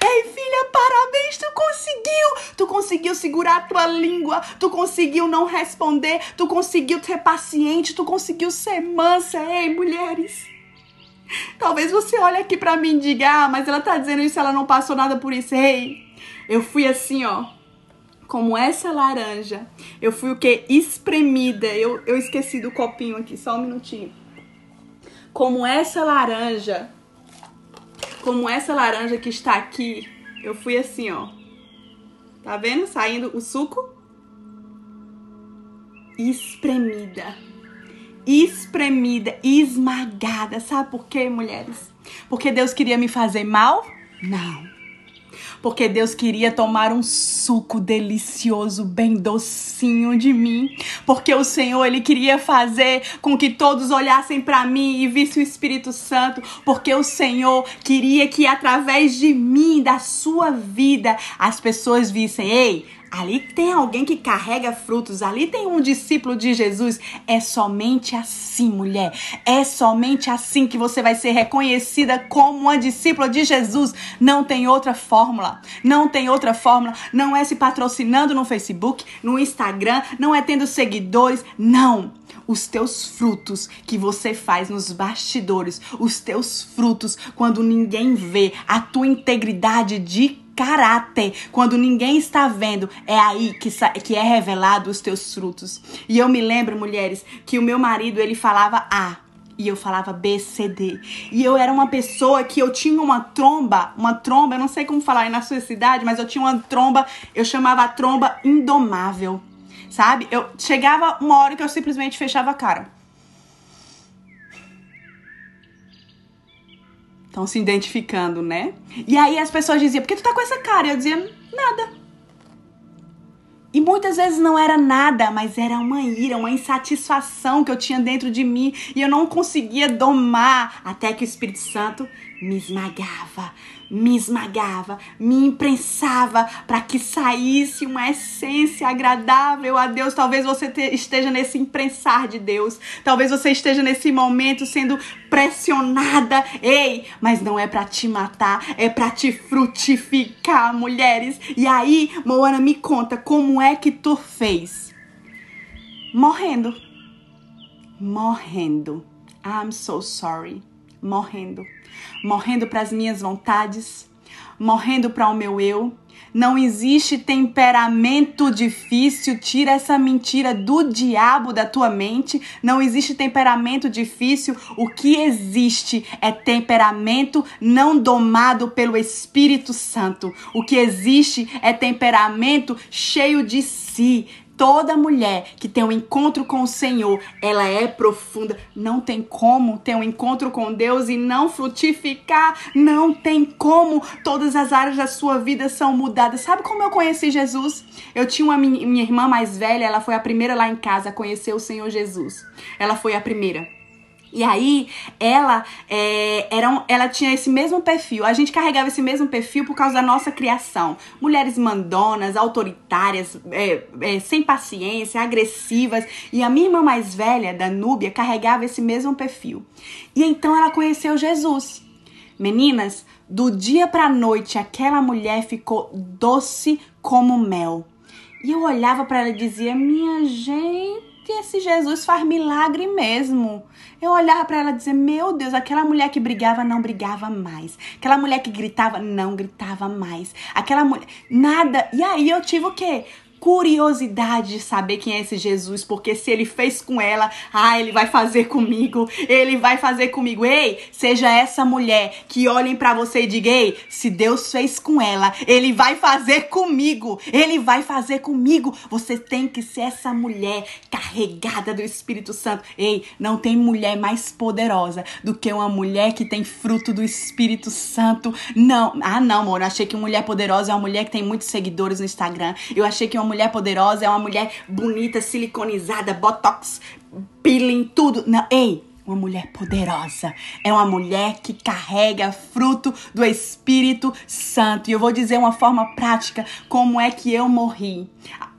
Ei, filha, parabéns, tu conseguiu! Tu conseguiu segurar a tua língua, tu conseguiu não responder, tu conseguiu ser paciente, tu conseguiu ser mansa. Ei, mulheres! Talvez você olhe aqui para mim e diga, ah, mas ela tá dizendo isso, ela não passou nada por isso. Ei, eu fui assim, ó, como essa laranja. Eu fui o que? Espremida. Eu, eu esqueci do copinho aqui, só um minutinho. Como essa laranja como essa laranja que está aqui, eu fui assim, ó. Tá vendo? Saindo o suco. Espremida. Espremida, esmagada. Sabe por quê, mulheres? Porque Deus queria me fazer mal? Não porque Deus queria tomar um suco delicioso, bem docinho de mim, porque o Senhor ele queria fazer com que todos olhassem para mim e vissem o Espírito Santo, porque o Senhor queria que através de mim, da sua vida, as pessoas vissem, ei, Ali tem alguém que carrega frutos, ali tem um discípulo de Jesus. É somente assim, mulher. É somente assim que você vai ser reconhecida como uma discípula de Jesus. Não tem outra fórmula. Não tem outra fórmula. Não é se patrocinando no Facebook, no Instagram, não é tendo seguidores. Não os teus frutos que você faz nos bastidores, os teus frutos quando ninguém vê, a tua integridade de caráter. Quando ninguém está vendo, é aí que, que é revelado os teus frutos. E eu me lembro, mulheres, que o meu marido ele falava A e eu falava B, C, D. E eu era uma pessoa que eu tinha uma tromba, uma tromba, eu não sei como falar na sua cidade, mas eu tinha uma tromba, eu chamava a tromba indomável. Sabe? Eu chegava uma hora que eu simplesmente fechava a cara. Estão se identificando, né? E aí as pessoas diziam, por que tu tá com essa cara? E eu dizia, nada. E muitas vezes não era nada, mas era uma ira, uma insatisfação que eu tinha dentro de mim e eu não conseguia domar até que o Espírito Santo me esmagava, me esmagava, me imprensava para que saísse uma essência agradável a Deus. Talvez você esteja nesse imprensar de Deus. Talvez você esteja nesse momento sendo pressionada. Ei, mas não é para te matar, é para te frutificar, mulheres. E aí, Moana, me conta como é que tu fez? Morrendo. Morrendo. I'm so sorry. Morrendo morrendo para as minhas vontades, morrendo para o meu eu. Não existe temperamento difícil, tira essa mentira do diabo da tua mente. Não existe temperamento difícil. O que existe é temperamento não domado pelo Espírito Santo. O que existe é temperamento cheio de si, Toda mulher que tem um encontro com o Senhor, ela é profunda. Não tem como ter um encontro com Deus e não frutificar. Não tem como. Todas as áreas da sua vida são mudadas. Sabe como eu conheci Jesus? Eu tinha uma minha irmã mais velha, ela foi a primeira lá em casa a conhecer o Senhor Jesus. Ela foi a primeira. E aí, ela é, era ela tinha esse mesmo perfil. A gente carregava esse mesmo perfil por causa da nossa criação. Mulheres mandonas, autoritárias, é, é, sem paciência, agressivas. E a minha irmã mais velha, da Núbia, carregava esse mesmo perfil. E então ela conheceu Jesus. Meninas, do dia pra noite, aquela mulher ficou doce como mel. E eu olhava para ela e dizia: Minha gente que esse Jesus faz milagre mesmo. Eu olhava para ela e dizer: Meu Deus, aquela mulher que brigava não brigava mais. Aquela mulher que gritava não gritava mais. Aquela mulher. Nada. E aí eu tive o quê? Curiosidade de saber quem é esse Jesus, porque se ele fez com ela, ah, ele vai fazer comigo, ele vai fazer comigo. Ei, seja essa mulher que olhem para você e digam: Ei, se Deus fez com ela, ele vai fazer comigo, ele vai fazer comigo. Você tem que ser essa mulher carregada do Espírito Santo. Ei, não tem mulher mais poderosa do que uma mulher que tem fruto do Espírito Santo. Não, ah, não, amor, eu achei que mulher poderosa é uma mulher que tem muitos seguidores no Instagram. Eu achei que uma mulher poderosa é uma mulher bonita, siliconizada, botox, peeling, tudo. Não, ei, uma mulher poderosa. É uma mulher que carrega fruto do Espírito Santo. E eu vou dizer uma forma prática como é que eu morri.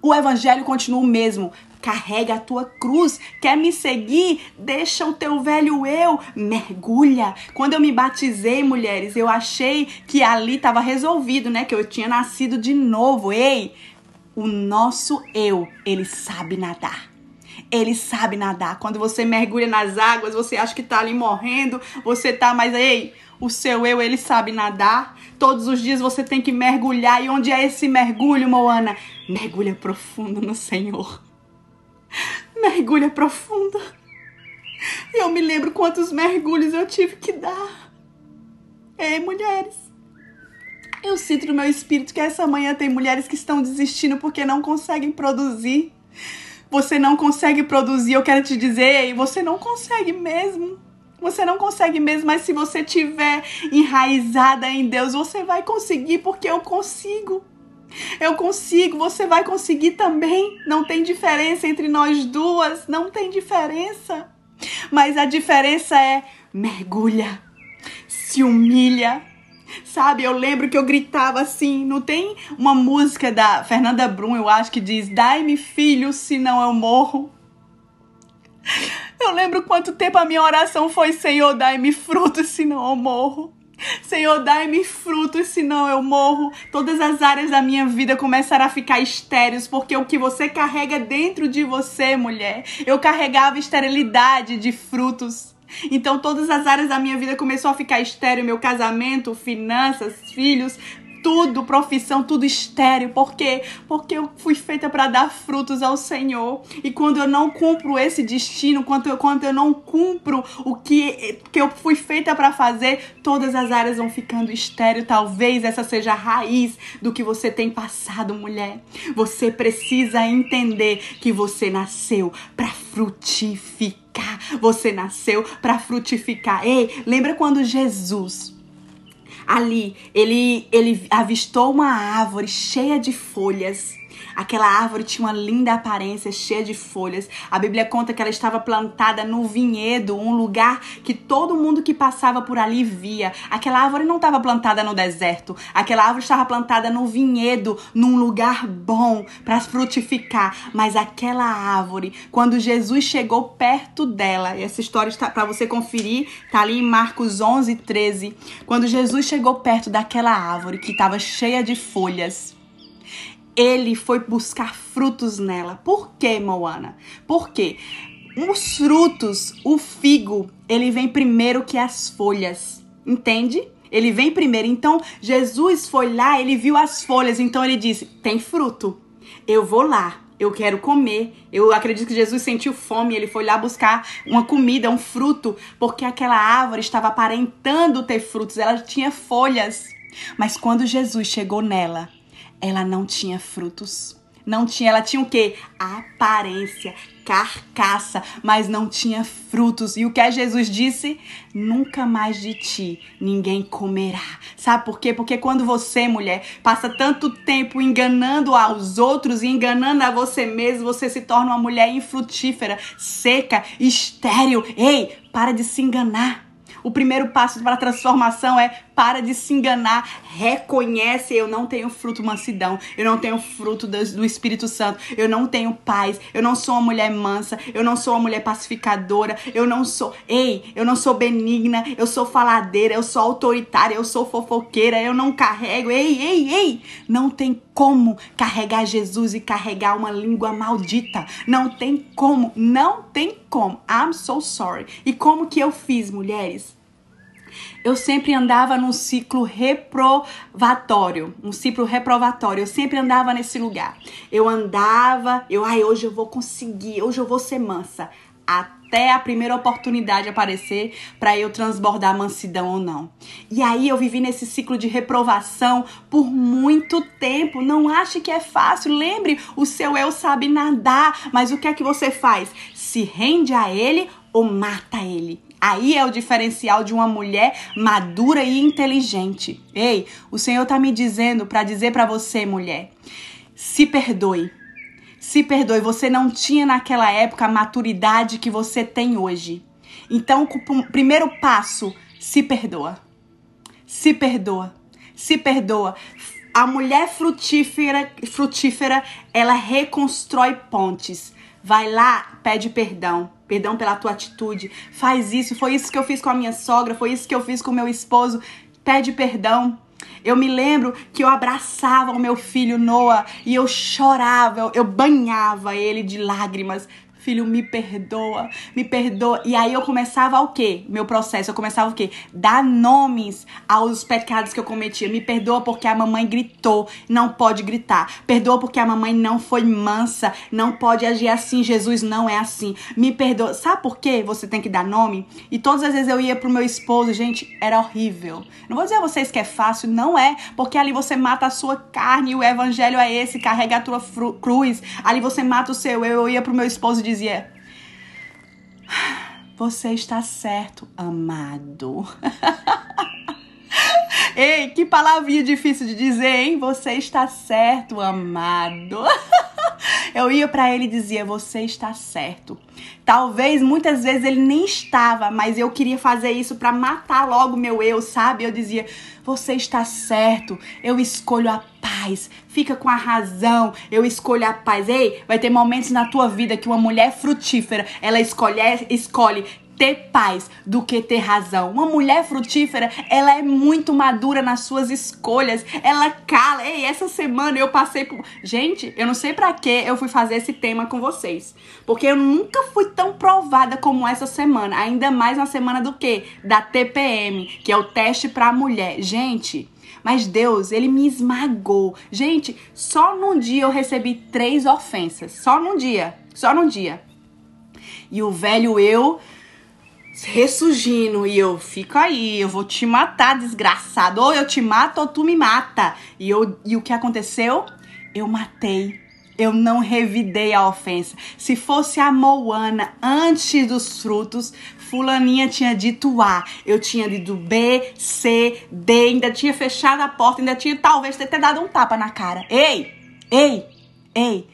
O evangelho continua o mesmo. Carrega a tua cruz. Quer me seguir? Deixa o teu velho eu. Mergulha. Quando eu me batizei, mulheres, eu achei que ali estava resolvido, né? Que eu tinha nascido de novo. Ei, o nosso eu, ele sabe nadar. Ele sabe nadar. Quando você mergulha nas águas, você acha que tá ali morrendo, você tá, mas ei, o seu eu, ele sabe nadar. Todos os dias você tem que mergulhar. E onde é esse mergulho, Moana? Mergulha profundo no Senhor. Mergulha profundo. E eu me lembro quantos mergulhos eu tive que dar. Ei, mulheres. Eu sinto no meu espírito que essa manhã tem mulheres que estão desistindo porque não conseguem produzir. Você não consegue produzir, eu quero te dizer, você não consegue mesmo. Você não consegue mesmo, mas se você tiver enraizada em Deus, você vai conseguir porque eu consigo. Eu consigo, você vai conseguir também. Não tem diferença entre nós duas, não tem diferença. Mas a diferença é mergulha, se humilha, Sabe, eu lembro que eu gritava assim. Não tem uma música da Fernanda Brum, eu acho, que diz: Dai-me filho, senão eu morro. Eu lembro quanto tempo a minha oração foi: Senhor, dai-me frutos, senão eu morro. Senhor, dai-me frutos, senão eu morro. Todas as áreas da minha vida começaram a ficar estéreis, porque o que você carrega dentro de você, mulher, eu carregava esterilidade de frutos. Então todas as áreas da minha vida começou a ficar estéreo, meu casamento, finanças, filhos, tudo, profissão, tudo estéreo. Por quê? Porque eu fui feita para dar frutos ao Senhor. E quando eu não cumpro esse destino, quando eu, quando eu não cumpro o que, que eu fui feita para fazer, todas as áreas vão ficando estéreo. Talvez essa seja a raiz do que você tem passado, mulher. Você precisa entender que você nasceu para frutificar você nasceu para frutificar. Ei, lembra quando Jesus ali, ele ele avistou uma árvore cheia de folhas Aquela árvore tinha uma linda aparência, cheia de folhas. A Bíblia conta que ela estava plantada no vinhedo, um lugar que todo mundo que passava por ali via. Aquela árvore não estava plantada no deserto. Aquela árvore estava plantada no vinhedo, num lugar bom para frutificar. Mas aquela árvore, quando Jesus chegou perto dela, e essa história está para você conferir, tá ali em Marcos 11, 13. Quando Jesus chegou perto daquela árvore que estava cheia de folhas, ele foi buscar frutos nela. Por quê, Moana? Porque os frutos, o figo, ele vem primeiro que as folhas. Entende? Ele vem primeiro. Então, Jesus foi lá, ele viu as folhas, então ele disse: "Tem fruto. Eu vou lá. Eu quero comer. Eu acredito que Jesus sentiu fome, ele foi lá buscar uma comida, um fruto, porque aquela árvore estava aparentando ter frutos, ela tinha folhas. Mas quando Jesus chegou nela, ela não tinha frutos. Não tinha, ela tinha o quê? Aparência, carcaça, mas não tinha frutos. E o que é Jesus disse? Nunca mais de ti ninguém comerá. Sabe por quê? Porque quando você, mulher, passa tanto tempo enganando aos outros e enganando a você mesmo, você se torna uma mulher infrutífera, seca, estéril. Ei, para de se enganar. O primeiro passo para a transformação é para de se enganar, reconhece, eu não tenho fruto mansidão, eu não tenho fruto do, do Espírito Santo, eu não tenho paz, eu não sou uma mulher mansa, eu não sou uma mulher pacificadora, eu não sou, ei, eu não sou benigna, eu sou faladeira, eu sou autoritária, eu sou fofoqueira, eu não carrego, ei, ei, ei, não tem como carregar Jesus e carregar uma língua maldita. Não tem como, não tem como. I'm so sorry. E como que eu fiz, mulheres? eu sempre andava num ciclo reprovatório, um ciclo reprovatório. Eu sempre andava nesse lugar. Eu andava, eu, ai, hoje eu vou conseguir, hoje eu vou ser mansa. Até a primeira oportunidade aparecer para eu transbordar mansidão ou não. E aí eu vivi nesse ciclo de reprovação por muito tempo. Não ache que é fácil. Lembre, o seu eu sabe nadar, mas o que é que você faz? Se rende a ele ou mata ele. Aí é o diferencial de uma mulher madura e inteligente. Ei, o Senhor tá me dizendo para dizer para você, mulher, se perdoe. Se perdoe, você não tinha naquela época a maturidade que você tem hoje. Então, o primeiro passo, se perdoa. Se perdoa. Se perdoa. A mulher frutífera, frutífera, ela reconstrói pontes. Vai lá, pede perdão perdão pela tua atitude, faz isso, foi isso que eu fiz com a minha sogra, foi isso que eu fiz com o meu esposo, pede perdão. Eu me lembro que eu abraçava o meu filho Noah e eu chorava, eu, eu banhava ele de lágrimas, filho, me perdoa, me perdoa. E aí eu começava o quê? Meu processo, eu começava o quê? Dar nomes aos pecados que eu cometia. Me perdoa porque a mamãe gritou, não pode gritar. Perdoa porque a mamãe não foi mansa, não pode agir assim. Jesus não é assim. Me perdoa. Sabe por quê? Você tem que dar nome? E todas as vezes eu ia pro meu esposo, gente, era horrível. Não vou dizer a vocês que é fácil, não é, porque ali você mata a sua carne o evangelho é esse, carrega a tua cruz. Ali você mata o seu. Eu, eu ia pro meu esposo dizia Você está certo, amado. Ei, que palavrinha difícil de dizer, hein? Você está certo, amado. Eu ia para ele e dizia: Você está certo. Talvez muitas vezes ele nem estava, mas eu queria fazer isso para matar logo meu eu, sabe? Eu dizia: Você está certo. Eu escolho a paz. Fica com a razão. Eu escolho a paz. Ei, vai ter momentos na tua vida que uma mulher frutífera, ela escolhe, escolhe ter paz do que ter razão. Uma mulher frutífera, ela é muito madura nas suas escolhas. Ela cala. Ei, essa semana eu passei por. Gente, eu não sei para que eu fui fazer esse tema com vocês. Porque eu nunca fui tão provada como essa semana. Ainda mais na semana do que? Da TPM, que é o teste pra mulher. Gente. Mas Deus, ele me esmagou. Gente, só num dia eu recebi três ofensas. Só num dia. Só num dia. E o velho eu ressurgindo e eu fico aí, eu vou te matar, desgraçado. Ou eu te mato ou tu me mata. E, eu, e o que aconteceu? Eu matei. Eu não revidei a ofensa. Se fosse a Moana antes dos frutos, Fulaninha tinha dito A, eu tinha dito B, C, D, ainda tinha fechado a porta, ainda tinha talvez ter dado um tapa na cara. Ei, ei, ei.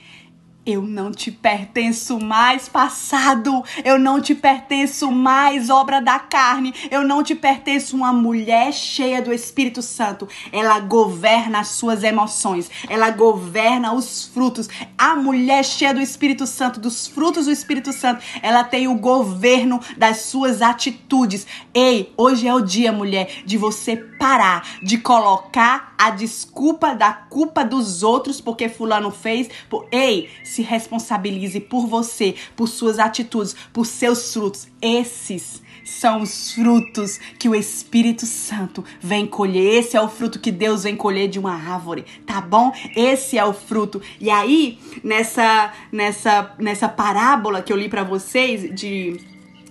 Eu não te pertenço mais, passado. Eu não te pertenço mais, obra da carne. Eu não te pertenço, uma mulher cheia do Espírito Santo. Ela governa as suas emoções. Ela governa os frutos. A mulher cheia do Espírito Santo, dos frutos do Espírito Santo, ela tem o governo das suas atitudes. Ei, hoje é o dia, mulher, de você parar de colocar a desculpa da culpa dos outros porque fulano fez. Ei, se responsabilize por você, por suas atitudes, por seus frutos. Esses são os frutos que o Espírito Santo vem colher. Esse é o fruto que Deus vem colher de uma árvore, tá bom? Esse é o fruto. E aí, nessa nessa nessa parábola que eu li para vocês de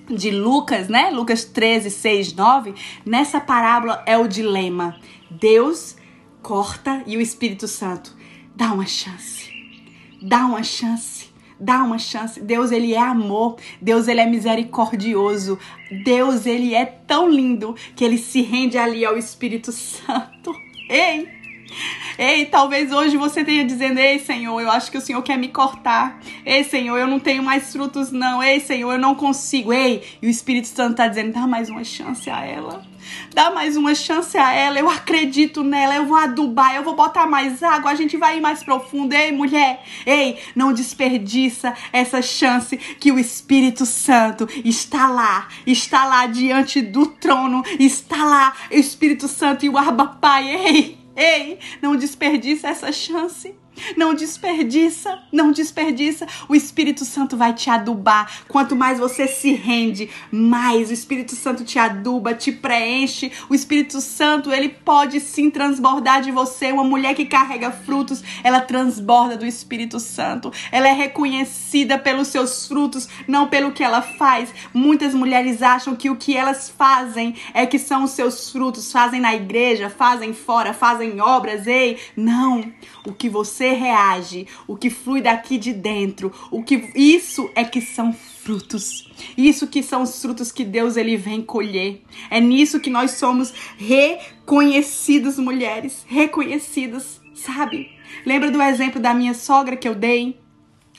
de Lucas, né? Lucas 13, 6, 9. Nessa parábola é o dilema. Deus corta e o Espírito Santo dá uma chance. Dá uma chance. Dá uma chance. Deus, ele é amor. Deus, ele é misericordioso. Deus, ele é tão lindo que ele se rende ali ao Espírito Santo. Ei! Ei, talvez hoje você tenha dizendo: Ei, Senhor, eu acho que o Senhor quer me cortar. Ei, Senhor, eu não tenho mais frutos, não. Ei, Senhor, eu não consigo. Ei, e o Espírito Santo está dizendo: dá mais uma chance a ela. Dá mais uma chance a ela. Eu acredito nela. Eu vou adubar. Eu vou botar mais água. A gente vai ir mais profundo. Ei, mulher. Ei, não desperdiça essa chance que o Espírito Santo está lá. Está lá diante do trono. Está lá o Espírito Santo e o Arba Pai. Ei, ei, não desperdiça essa chance. Não desperdiça, não desperdiça. O Espírito Santo vai te adubar. Quanto mais você se rende, mais o Espírito Santo te aduba, te preenche. O Espírito Santo, ele pode sim transbordar de você. Uma mulher que carrega frutos, ela transborda do Espírito Santo. Ela é reconhecida pelos seus frutos, não pelo que ela faz. Muitas mulheres acham que o que elas fazem é que são os seus frutos. Fazem na igreja, fazem fora, fazem obras. Ei, não. O que você você reage, o que flui daqui de dentro, o que isso é que são frutos. Isso que são os frutos que Deus ele vem colher. É nisso que nós somos reconhecidas mulheres, reconhecidas, sabe? Lembra do exemplo da minha sogra que eu dei?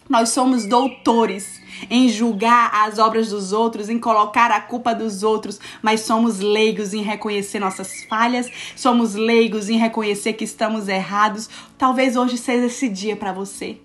Nós somos doutores em julgar as obras dos outros, em colocar a culpa dos outros, mas somos leigos em reconhecer nossas falhas, somos leigos em reconhecer que estamos errados. Talvez hoje seja esse dia para você.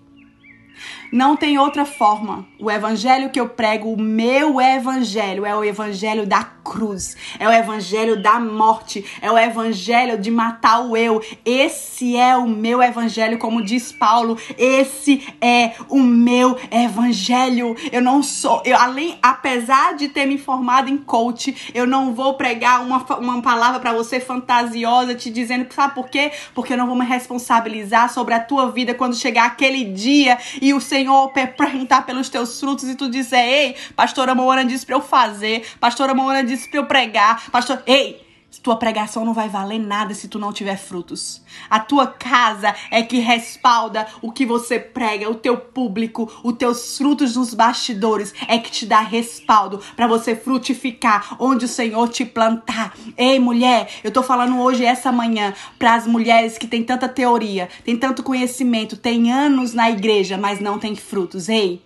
Não tem outra forma. O evangelho que eu prego, o meu evangelho, é o evangelho da cruz, é o evangelho da morte, é o evangelho de matar o eu. Esse é o meu evangelho, como diz Paulo. Esse é o meu evangelho. Eu não sou, eu além, apesar de ter me formado em coach, eu não vou pregar uma, uma palavra para você fantasiosa te dizendo, sabe por quê? Porque eu não vou me responsabilizar sobre a tua vida quando chegar aquele dia e o Senhor Senhor perguntar pelos teus frutos e tu dizer, ei, pastora Moana disse para eu fazer, pastora Moana disse para eu pregar, pastor, ei, tua pregação não vai valer nada se tu não tiver frutos. A tua casa é que respalda o que você prega, o teu público, os teus frutos nos bastidores é que te dá respaldo para você frutificar onde o Senhor te plantar. Ei, mulher, eu tô falando hoje essa manhã para as mulheres que têm tanta teoria, têm tanto conhecimento, têm anos na igreja, mas não têm frutos. Ei,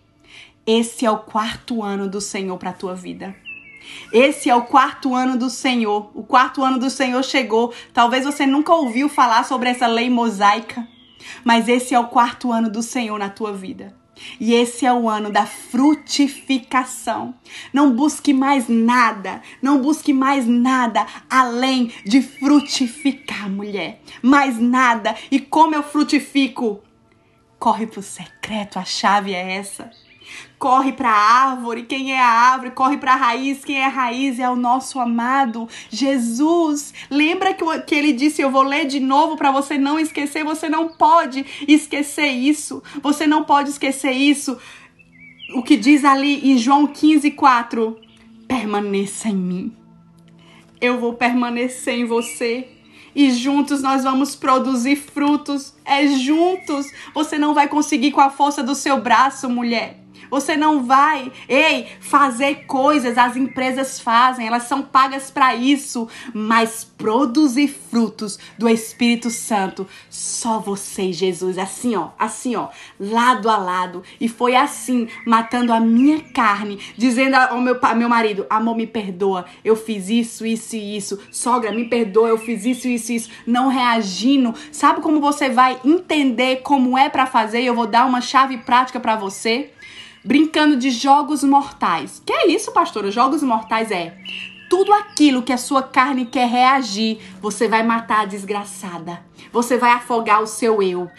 esse é o quarto ano do Senhor para tua vida. Esse é o quarto ano do Senhor. O quarto ano do Senhor chegou. Talvez você nunca ouviu falar sobre essa lei mosaica, mas esse é o quarto ano do Senhor na tua vida. E esse é o ano da frutificação. Não busque mais nada, não busque mais nada além de frutificar, mulher. Mais nada. E como eu frutifico? Corre pro secreto, a chave é essa corre para a árvore, quem é a árvore, corre para a raiz, quem é a raiz é o nosso amado Jesus. Lembra que, que ele disse: Eu vou ler de novo para você não esquecer. Você não pode esquecer isso. Você não pode esquecer isso. O que diz ali em João 15, 4: Permaneça em mim. Eu vou permanecer em você e juntos nós vamos produzir frutos. É juntos. Você não vai conseguir com a força do seu braço, mulher. Você não vai, ei, fazer coisas, as empresas fazem, elas são pagas para isso, mas produzir frutos do Espírito Santo, só você, Jesus, assim, ó, assim, ó, lado a lado. E foi assim, matando a minha carne, dizendo ao meu, meu marido: amor, me perdoa, eu fiz isso, isso e isso. Sogra, me perdoa, eu fiz isso, isso e isso. Não reagindo. Sabe como você vai entender como é para fazer? Eu vou dar uma chave prática para você brincando de jogos mortais. Que é isso, pastora? Jogos mortais é tudo aquilo que a sua carne quer reagir, você vai matar a desgraçada. Você vai afogar o seu eu.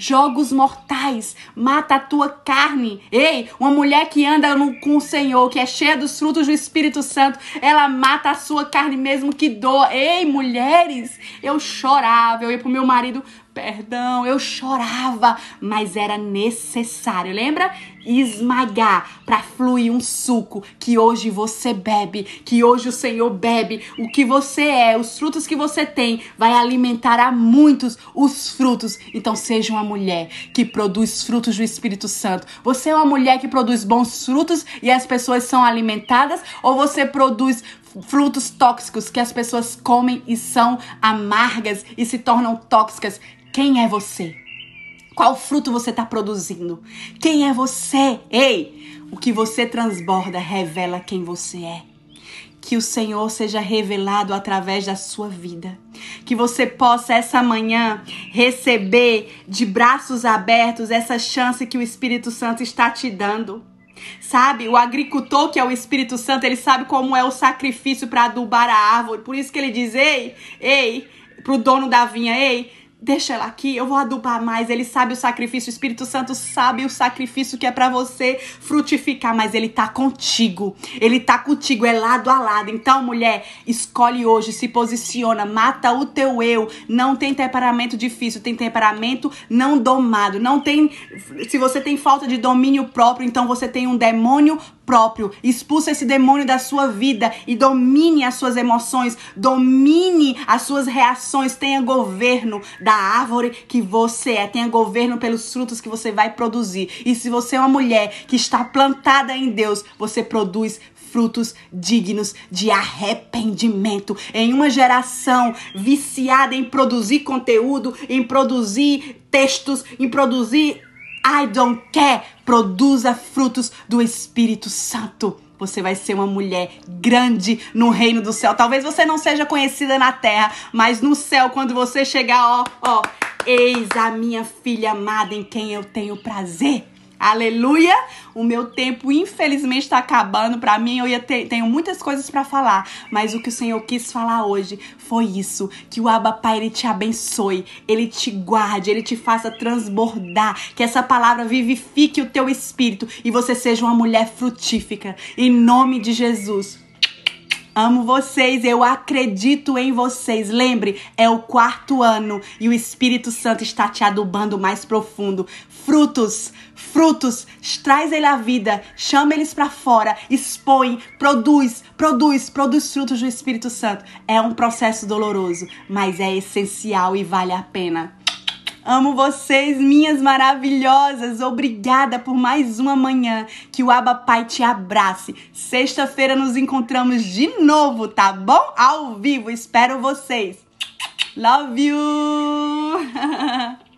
Jogos mortais, mata a tua carne. Ei, uma mulher que anda no, com o Senhor, que é cheia dos frutos do Espírito Santo, ela mata a sua carne mesmo que doa. Ei, mulheres, eu chorava, eu ia pro meu marido, perdão, eu chorava, mas era necessário. Lembra? Esmagar para fluir um suco que hoje você bebe, que hoje o Senhor bebe. O que você é, os frutos que você tem, vai alimentar a muitos os frutos. Então seja uma mulher que produz frutos do Espírito Santo. Você é uma mulher que produz bons frutos e as pessoas são alimentadas ou você produz frutos tóxicos que as pessoas comem e são amargas e se tornam tóxicas. Quem é você? Qual fruto você está produzindo? Quem é você? Ei, o que você transborda revela quem você é. Que o Senhor seja revelado através da sua vida. Que você possa essa manhã receber de braços abertos essa chance que o Espírito Santo está te dando. Sabe, o agricultor que é o Espírito Santo, ele sabe como é o sacrifício para adubar a árvore. Por isso que ele diz: "Ei, ei, pro dono da vinha, ei, Deixa ela aqui, eu vou adubar mais. Ele sabe o sacrifício, o Espírito Santo sabe o sacrifício que é para você frutificar, mas ele tá contigo. Ele tá contigo, é lado a lado. Então, mulher, escolhe hoje, se posiciona, mata o teu eu. Não tem temperamento difícil, tem temperamento não domado. Não tem se você tem falta de domínio próprio, então você tem um demônio próprio. Expulsa esse demônio da sua vida e domine as suas emoções, domine as suas reações, tenha governo da árvore que você é, tenha governo pelos frutos que você vai produzir. E se você é uma mulher que está plantada em Deus, você produz frutos dignos de arrependimento. Em uma geração viciada em produzir conteúdo, em produzir textos, em produzir I don't care. Produza frutos do Espírito Santo. Você vai ser uma mulher grande no reino do céu. Talvez você não seja conhecida na terra, mas no céu, quando você chegar, ó, ó, eis a minha filha amada em quem eu tenho prazer. Aleluia! O meu tempo, infelizmente, está acabando. Para mim, eu ia ter, tenho muitas coisas para falar, mas o que o Senhor quis falar hoje foi isso: que o Abba Pai ele te abençoe, ele te guarde, ele te faça transbordar, que essa palavra vivifique o teu espírito e você seja uma mulher frutífica. Em nome de Jesus. Amo vocês, eu acredito em vocês. Lembre, é o quarto ano e o Espírito Santo está te adubando mais profundo. Frutos, frutos, traz ele à vida, chama eles para fora, expõe, produz, produz, produz frutos do Espírito Santo. É um processo doloroso, mas é essencial e vale a pena. Amo vocês, minhas maravilhosas. Obrigada por mais uma manhã. Que o Aba Pai te abrace. Sexta-feira nos encontramos de novo, tá bom? Ao vivo. Espero vocês. Love you!